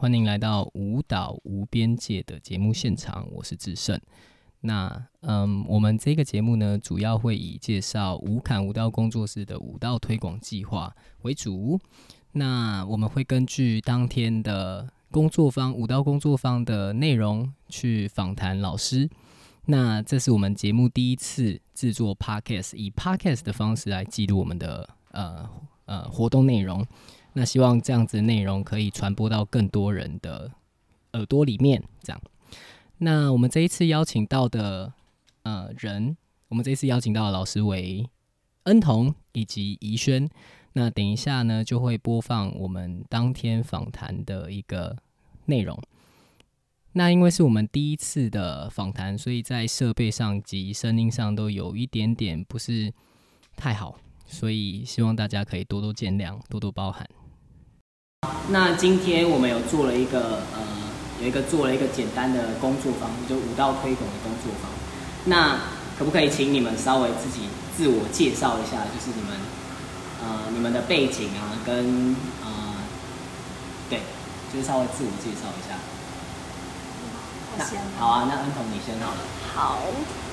欢迎来到舞蹈无边界的节目现场，我是志胜。那嗯，我们这个节目呢，主要会以介绍舞坎舞蹈工作室的舞蹈推广计划为主。那我们会根据当天的工作方、舞蹈工作方的内容去访谈老师。那这是我们节目第一次制作 podcast，以 podcast 的方式来记录我们的呃呃活动内容。那希望这样子内容可以传播到更多人的耳朵里面，这样。那我们这一次邀请到的呃人，我们这一次邀请到的老师为恩彤以及怡轩。那等一下呢，就会播放我们当天访谈的一个内容。那因为是我们第一次的访谈，所以在设备上及声音上都有一点点不是太好，所以希望大家可以多多见谅，多多包涵。那今天我们有做了一个呃，有一个做了一个简单的工作坊，就舞蹈推广的工作坊。那可不可以请你们稍微自己自我介绍一下，就是你们呃你们的背景啊，跟呃对，就是稍微自我介绍一下。那好啊，那恩彤你先好了。好，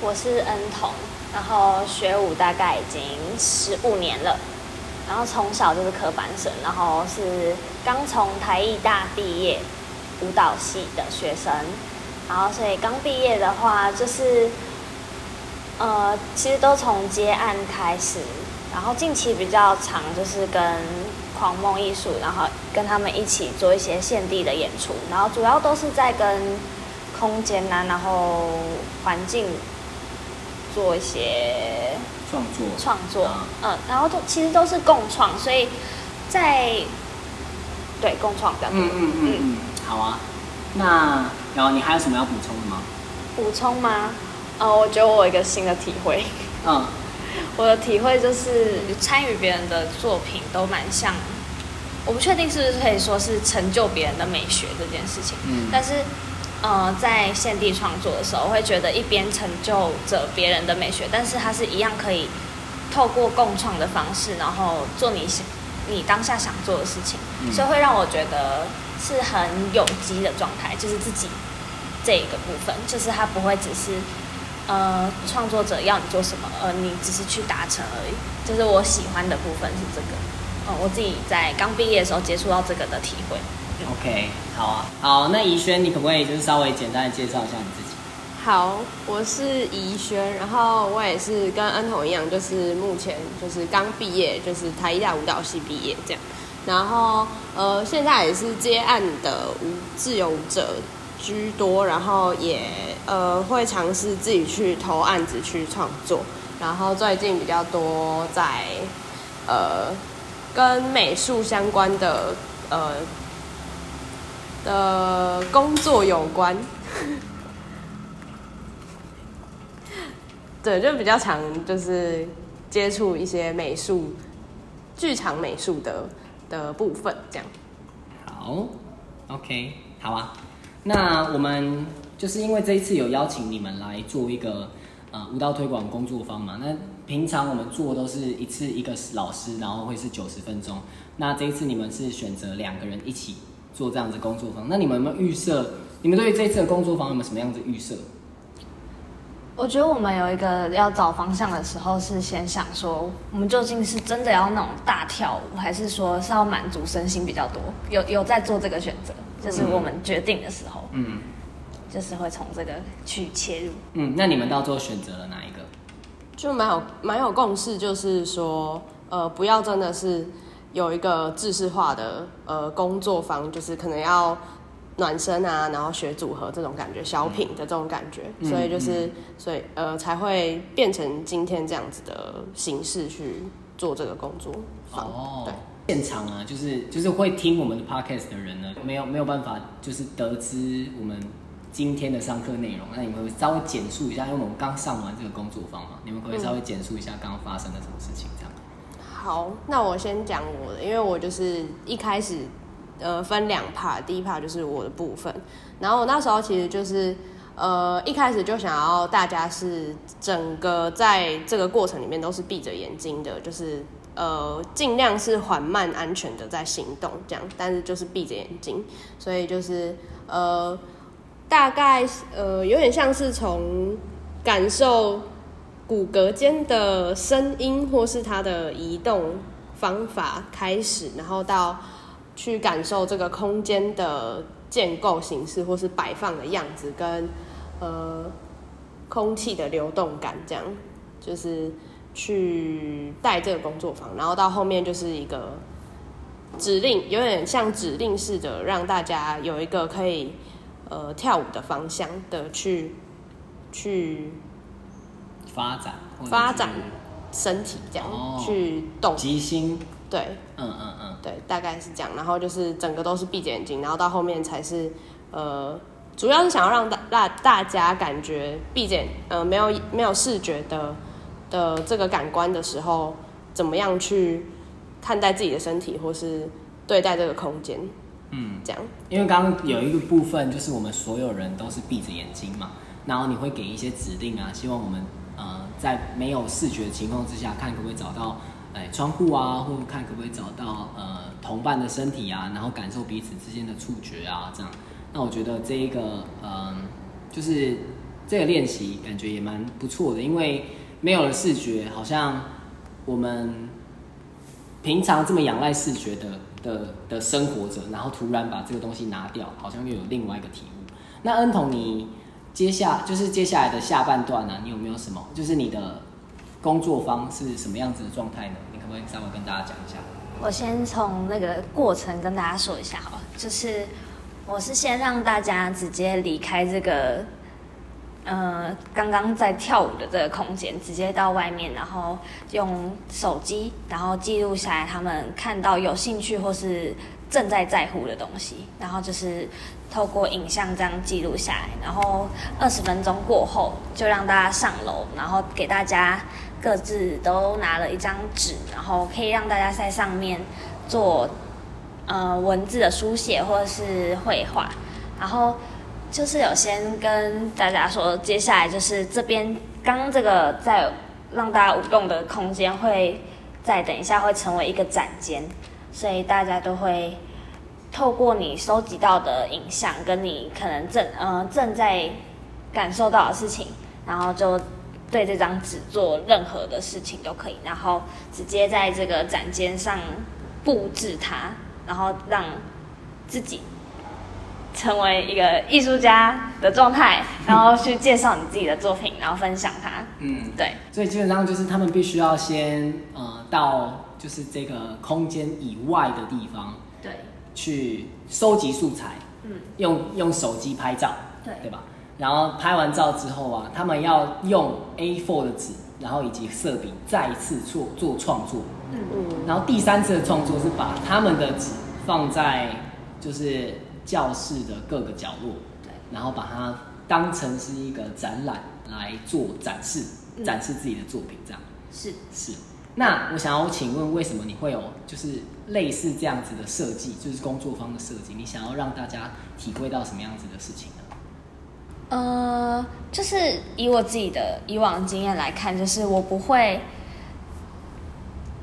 我是恩彤，然后学舞大概已经十五年了。然后从小就是科班生，然后是刚从台艺大毕业舞蹈系的学生，然后所以刚毕业的话就是，呃，其实都从接案开始，然后近期比较长就是跟狂梦艺术，然后跟他们一起做一些现地的演出，然后主要都是在跟空间呐、然后环境做一些创作。创作啊，嗯，然后都其实都是共创，所以在对共创比较多。嗯嗯嗯嗯，好啊。那然后你还有什么要补充的吗？补充吗？呃，我觉得我有一个新的体会，嗯，我的体会就是参与别人的作品都蛮像，我不确定是不是可以说是成就别人的美学这件事情，嗯但是。呃，在现地创作的时候，会觉得一边成就着别人的美学，但是它是一样可以透过共创的方式，然后做你想你当下想做的事情，嗯所以会让我觉得是很有机的状态，就是自己这一个部分，就是它不会只是呃创作者要你做什么，而你只是去达成而已。就是我喜欢的部分是这个，嗯，我自己在刚毕业的时候接触到这个的体会。OK，好啊，好，那怡轩，你可不可以就是稍微简单的介绍一下你自己？好，我是怡轩，然后我也是跟恩彤一样，就是目前就是刚毕业，就是台艺大舞蹈系毕业这样。然后呃，现在也是接案的舞自由舞者居多，然后也呃会尝试自己去投案子去创作。然后最近比较多在呃跟美术相关的呃的工作有关。对，就比较常就是接触一些美术、剧场美术的的部分，这样。好，OK，好啊。那我们就是因为这一次有邀请你们来做一个呃舞蹈推广工作坊嘛，那平常我们做都是一次一个老师，然后会是九十分钟。那这一次你们是选择两个人一起做这样子工作坊，那你们有没有预设？你们对于这一次的工作坊有没有什么样子预设？我觉得我们有一个要找方向的时候，是先想说，我们究竟是真的要那种大跳舞，还是说是要满足身心比较多？有有在做这个选择，就是我们决定的时候，嗯就是会从这个去切入。嗯，那你们到最后选择了哪一个？就蛮有蛮有共识，就是说，呃，不要真的是有一个制式化的呃工作坊，就是可能要暖身啊，然后学组合这种感觉，小品的这种感觉，嗯所以就是所以呃才会变成今天这样子的形式去做这个工作坊。哦。对，现场啊，就是就是会听我们的 podcast 的人呢，没有没有办法就是得知我们今天的上课内容。那你们稍微简述一下，因为我们刚上完这个工作坊嘛，你们可以稍微简述一下刚刚发生了什么事情？这样。好，那我先讲我的，因为我就是一开始呃分两 part，第一 part 就是我的部分，然后我那时候其实就是呃一开始就想要大家是整个在这个过程里面都是闭着眼睛的，就是呃尽量是缓慢安全的在行动这样，但是就是闭着眼睛，所以就是呃大概呃有点像是从感受骨骼间的声音或是它的移动方法开始，然后到去感受这个空间的建构形式或是摆放的样子跟呃空气的流动感，这样就是去带这个工作坊，然后到后面就是一个指令，有点像指令式的，让大家有一个可以呃跳舞的方向的去去发展发展身体这样、哦去动，即兴，对。嗯嗯嗯，对，大概是这样。然后就是整个都是闭着眼睛，然后到后面才是呃，主要是想要让大大大家感觉闭着眼呃没有没有视觉的的这个感官的时候，怎么样去看待自己的身体，或是对待这个空间，嗯，这样。因为刚刚有一个部分就是我们所有人都是闭着眼睛嘛，然后你会给一些指令啊，希望我们呃在没有视觉的情况之下，看可不可以找到哎窗户啊，或者看可不可以找到呃同伴的身体啊，然后感受彼此之间的触觉啊，这样。那我觉得这一个嗯、就是这个练习感觉也蛮不错的，因为没有了视觉，好像我们平常这么仰赖视觉的的的生活着，然后突然把这个东西拿掉，好像又有另外一个体悟。那恩彤，你接下就是接下来的下半段呢、啊你有没有什么？就是你的工作方是什么样子的状态呢？你可不可以稍微跟大家讲一下？我先从那个过程跟大家说一下好了，就是我是先让大家直接离开这个，呃，刚刚在跳舞的这个空间，直接到外面，然后用手机，然后记录下来他们看到有兴趣或是正在在乎的东西，然后就是透过影像这样记录下来，然后二十分钟过后就让大家上楼，然后给大家各自都拿了一张纸，然后可以让大家在上面做呃文字的书写或者是绘画，然后就是有先跟大家说，接下来就是这边刚这个在让大家舞动的空间会再等一下会成为一个展间，所以大家都会透过你收集到的影像，跟你可能正呃正在感受到的事情，然后就对这张纸做任何的事情都可以，然后直接在这个展间上布置它，然后让自己成为一个艺术家的状态，然后去介绍你自己的作品，然后分享它。嗯，对，所以基本上就是他们必须要先呃到就是这个空间以外的地方对，去收集素材，嗯，用用手机拍照，对。对吧？然后拍完照之后啊，他们要用 A4 的纸，然后以及色笔再一次做做创作，嗯，嗯，然后第三次的创作是把他们的纸放在就是教室的各个角落，对，然后把它当成是一个展览来做展示，嗯展示自己的作品，这样是。是。那我想要请问，为什么你会有就是类似这样子的设计，就是工作方的设计？你想要让大家体会到什么样子的事情呢？呃，就是以我自己的以往经验来看，就是我不会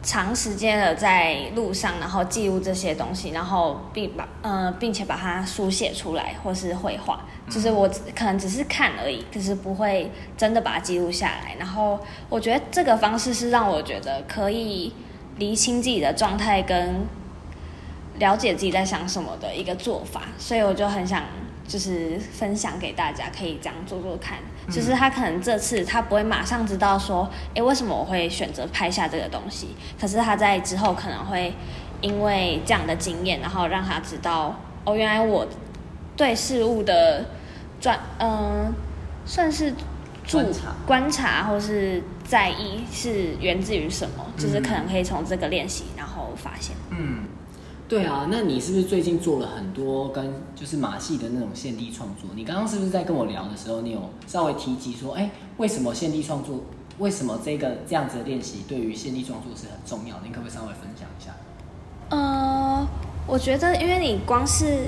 长时间的在路上，然后记录这些东西，然后并把呃，并且把它书写出来或是绘画，就是我可能只是看而已，可是不会真的把它记录下来。然后我觉得这个方式是让我觉得可以厘清自己的状态跟了解自己在想什么的一个做法，所以我就很想就是分享给大家，可以这样做做看。就是他可能这次他不会马上知道说，诶，为什么我会选择拍下这个东西？可是他在之后可能会因为这样的经验，然后让他知道，哦，原来我对事物的专，嗯、算是注观察观察或是在意是源自于什么，就是可能可以从这个练习，然后发现。嗯，对啊，那你是不是最近做了很多跟就是马戏的那种献地创作？你刚刚是不是在跟我聊的时候，你有稍微提及说，哎、为什么献地创作？为什么这个这样子的练习对于献地创作是很重要的？你可不可以稍微分享一下？呃，我觉得，因为你光是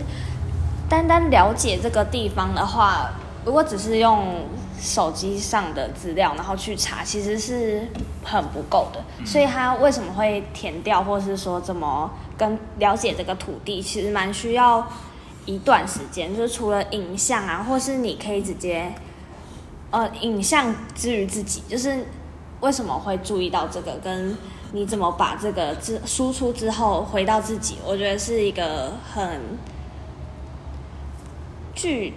单单了解这个地方的话，如果只是用手机上的资料，然后去查，其实是很不够的。所以他为什么会填掉，或是说怎么跟了解这个土地，其实蛮需要一段时间。就是除了影像啊，或是你可以直接，呃，影像之于自己，就是为什么会注意到这个，跟你怎么把这个之输出之后回到自己，我觉得是一个很具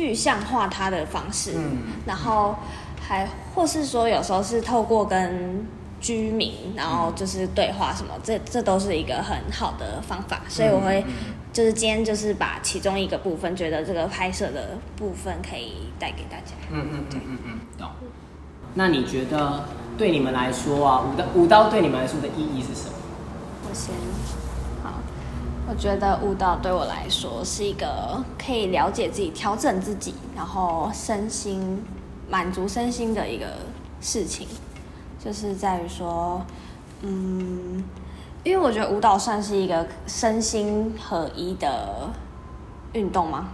具象化它的方式。嗯然后还或是说有时候是透过跟居民，然后就是对话什么，这这都是一个很好的方法。所以我会就是今天就是把其中一个部分，觉得这个拍摄的部分可以带给大家。嗯嗯嗯嗯嗯，懂。那你觉得对你们来说啊，舞蹈舞蹈对你们来说的意义是什么？我先好，我觉得舞蹈对我来说是一个可以了解自己、调整自己，然后身心满足身心的一个事情，就是在于说，嗯，因为我觉得舞蹈算是一个身心合一的运动嘛？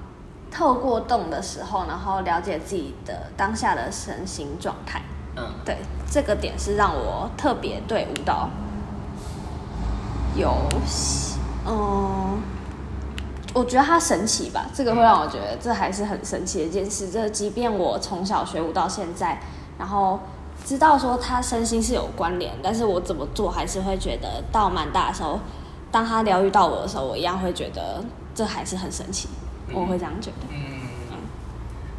透过动的时候，然后了解自己的当下的身心状态。嗯对，这个点是让我特别对舞蹈有，嗯，我觉得它神奇吧，这个会让我觉得这还是很神奇的一件事。这即便我从小学舞到现在，然后知道说它身心是有关联，但是我怎么做还是会觉得到蛮大的时候，当它疗愈到我的时候，我一样会觉得这还是很神奇，我会这样觉得。嗯，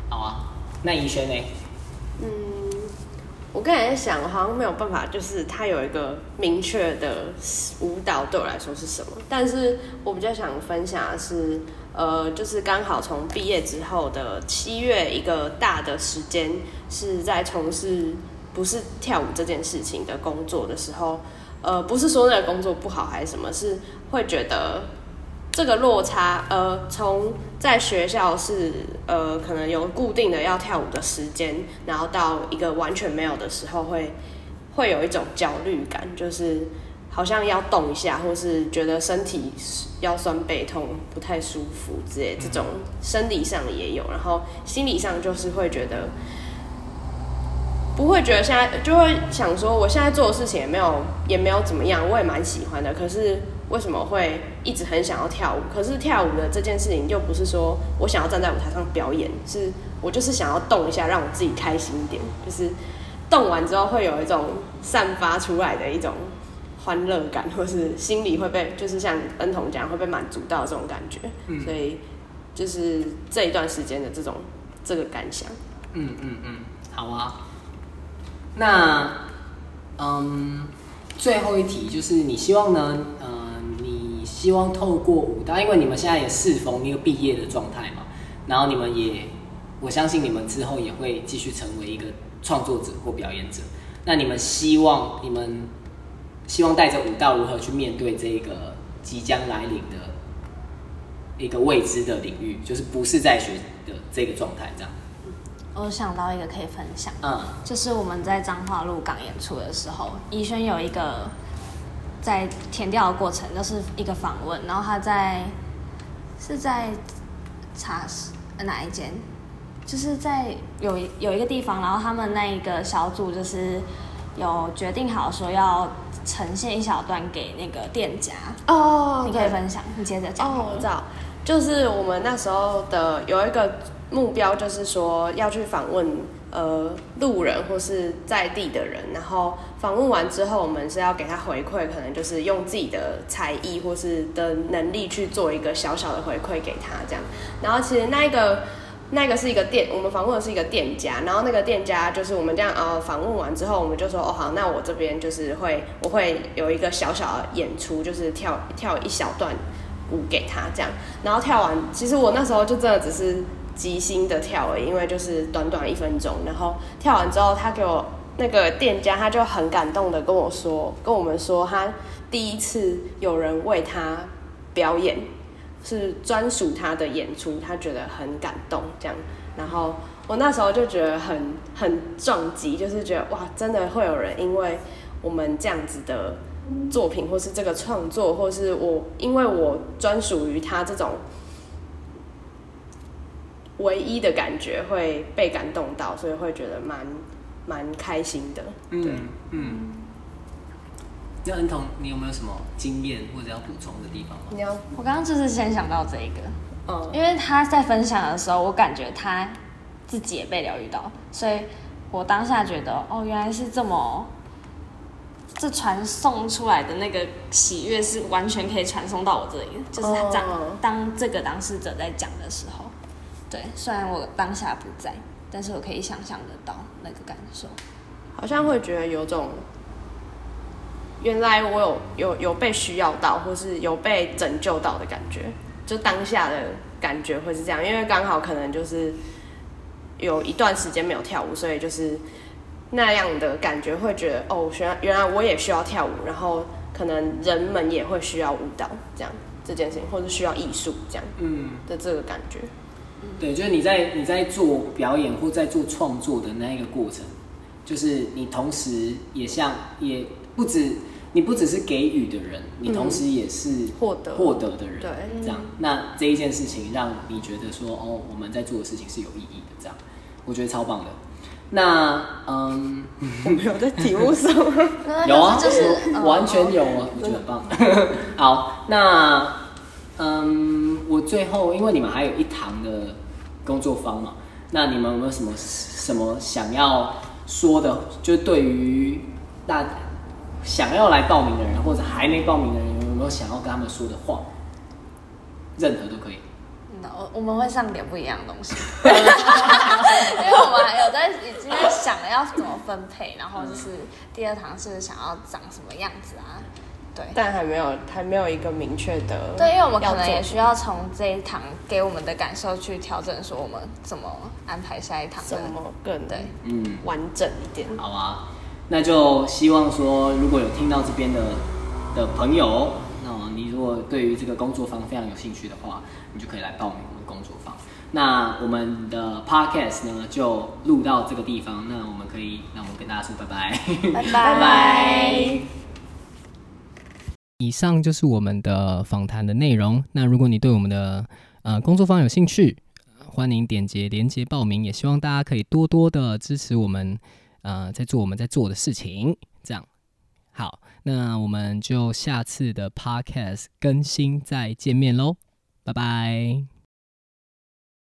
好啊。那怡轩呢？嗯，我刚才在想，好像没有办法，就是它有一个明确的舞蹈对我来说是什么，但是我比较想分享的是，呃，就是刚好从毕业之后的七月，一个大的时间是在从事不是跳舞这件事情的工作的时候，呃，不是说那个工作不好还是什么，是会觉得这个落差，呃，从在学校是呃可能有固定的要跳舞的时间，然后到一个完全没有的时候会，会有一种焦虑感，就是好像要动一下，或是觉得身体腰酸背痛不太舒服之类，这种生理上也有，然后心理上就是会觉得。不会觉得现在就会想说，我现在做的事情也没有也没有怎么样，我也蛮喜欢的。可是为什么会一直很想要跳舞？可是跳舞的这件事情又不是说我想要站在舞台上表演，是我就是想要动一下，让我自己开心一点。就是动完之后会有一种散发出来的一种欢乐感，或是心里会被就是像恩彤讲会被满足到这种感觉。嗯所以就是这一段时间的这种这个感想。嗯嗯嗯，好啊。那嗯，最后一题就是你希望呢？呃，你希望透过舞蹈，因为你们现在也适逢一个毕业的状态嘛，然后你们也，我相信你们之后也会继续成为一个创作者或表演者。那你们希望你们希望带着舞蹈如何去面对这个即将来临的一个未知的领域，就是不是在学的这个状态这样。我想到一个可以分享，嗯就是我们在彰化鹿港演出的时候，怡轩有一个在填掉的过程，就是一个访问，然后他在是在茶室呃哪一间，就是在有一有一个地方，然后他们那一个小组就是有决定好说要呈现一小段给那个店家，哦你可以分享，你接着讲。哦，我知道，就是我们那时候的有一个目标，就是说要去访问呃路人或是在地的人，然后访问完之后，我们是要给他回馈，可能就是用自己的才艺或是的能力去做一个小小的回馈给他这样。然后其实那一个。那个是一个店，我们访问的是一个店家，然后那个店家就是我们这样呃访问完之后，我们就说哦好，那我这边就是会我会有一个小小的演出，就是跳跳一小段舞给他这样，然后跳完，其实我那时候就真的只是即兴的跳，因为就是短短一分钟，然后跳完之后，他给我那个店家他就很感动的跟我说，跟我们说他第一次有人为他表演。是专属他的演出，他觉得很感动，这样。然后我那时候就觉得很很撞击，就是觉得哇，真的会有人因为我们这样子的作品，或是这个创作，或是我因为我专属于他这种唯一的感觉会被感动到，所以会觉得蛮蛮开心的。对，嗯嗯。那恩彤，你有没有什么经验或者要补充的地方吗？你要我刚刚就是先想到这一个，嗯因为他在分享的时候，我感觉他自己也被疗愈到，所以我当下觉得，哦，原来是这么，这传送出来的那个喜悦是完全可以传送到我这里的，就是他当、哦当这个当事者在讲的时候，对，虽然我当下不在，但是我可以想象得到那个感受。好像会觉得有种，原来我有有有被需要到，或是有被拯救到的感觉，就当下的感觉会是这样，因为刚好可能就是有一段时间没有跳舞，所以就是那样的感觉，会觉得哦，原来原来我也需要跳舞，然后可能人们也会需要舞蹈这样这件事情，或者需要艺术这样嗯，的这个感觉。对，就是你在你在做表演或在做创作的那一个过程，就是你同时也像也不止你不只是给予的人，你同时也是获得获得的人，对这样。那这一件事情让你觉得说，哦，我们在做的事情是有意义的，这样，我觉得超棒的。那嗯，我没有在题目上，有啊，就是完全有啊，我觉得很棒。好，那嗯，我最后因为你们还有一堂的工作坊嘛，那你们有没有什么什么想要说的？就对于大想要来报名的人，或者还没报名的人，有没有想要跟他们说的话？任何都可以。那我我们会上点不一样的东西，因为我们还有在已经在想要怎么分配，然后就是第二堂是想要长什么样子啊？对但还没有还没有一个明确的。对，因为我们可能也需要从这一堂给我们的感受去调整，说我们怎么安排下一堂的怎么更对嗯，完整一点。好啊，那就希望说，如果有听到这边的的朋友，那你如果对于这个工作坊非常有兴趣的话，你就可以来报名我们的工作坊。那我们的 podcast 呢，就录到这个地方。那我们可以，那我们跟大家说拜拜，拜拜 拜拜。以上就是我们的访谈的内容。那如果你对我们的呃工作方有兴趣，欢迎点击连接报名。也希望大家可以多多的支持我们，呃，在做我们在做的事情。这样好，那我们就下次的 podcast 更新再见面喽，拜拜。